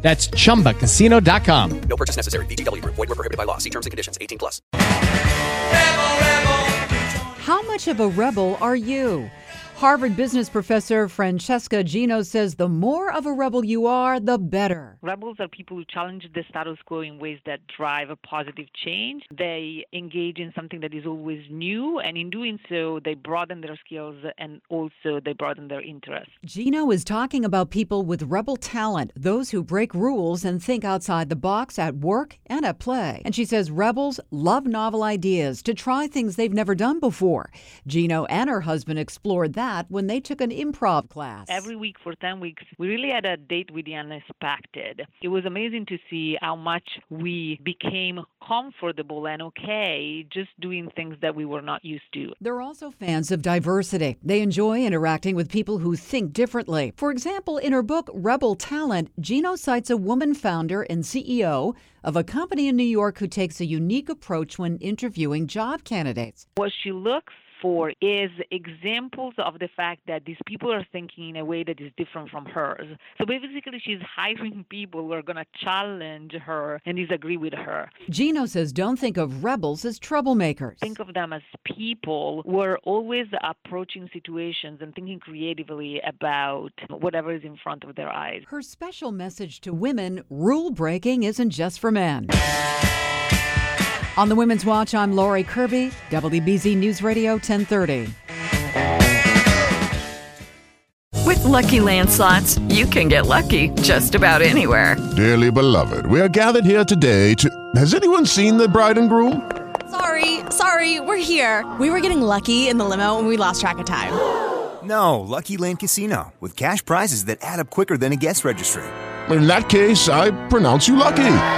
That's chumbacasino.com. No purchase necessary. VGW Group. Void were prohibited by law. See terms and conditions. 18 plus. How much of a rebel are you? Harvard business professor Francesca Gino says the more of a rebel you are, the better. Rebels are people who challenge the status quo in ways that drive a positive change. They engage in something that is always new, and in doing so, they broaden their skills and also they broaden their interests. Gino is talking about people with rebel talent, those who break rules and think outside the box at work and at play. And she says rebels love novel ideas to try things they've never done before. Gino and her husband explored that when they took an improv class. Every week for 10 weeks, we really had a date with the unexpected. It was amazing to see how much we became comfortable and okay just doing things that we were not used to. They're also fans of diversity. They enjoy interacting with people who think differently. For example, in her book Rebel Talent, Gino cites a woman founder and CEO of a company in New York who takes a unique approach when interviewing job candidates. What she looks for is examples of the fact that these people are thinking in a way that is different from hers. So basically, she's hiring people who are going to challenge her and disagree with her. Gino says don't think of rebels as troublemakers. Think of them as people who are always approaching situations and thinking creatively about whatever is in front of their eyes. Her special message to women rule breaking isn't just for men. On the Women's Watch, I'm Lori Kirby, WBZ News Radio 1030. With Lucky Land slots, you can get lucky just about anywhere. Dearly beloved, we are gathered here today to. Has anyone seen the bride and groom? Sorry, sorry, we're here. We were getting lucky in the limo and we lost track of time. No, Lucky Land Casino, with cash prizes that add up quicker than a guest registry. In that case, I pronounce you lucky.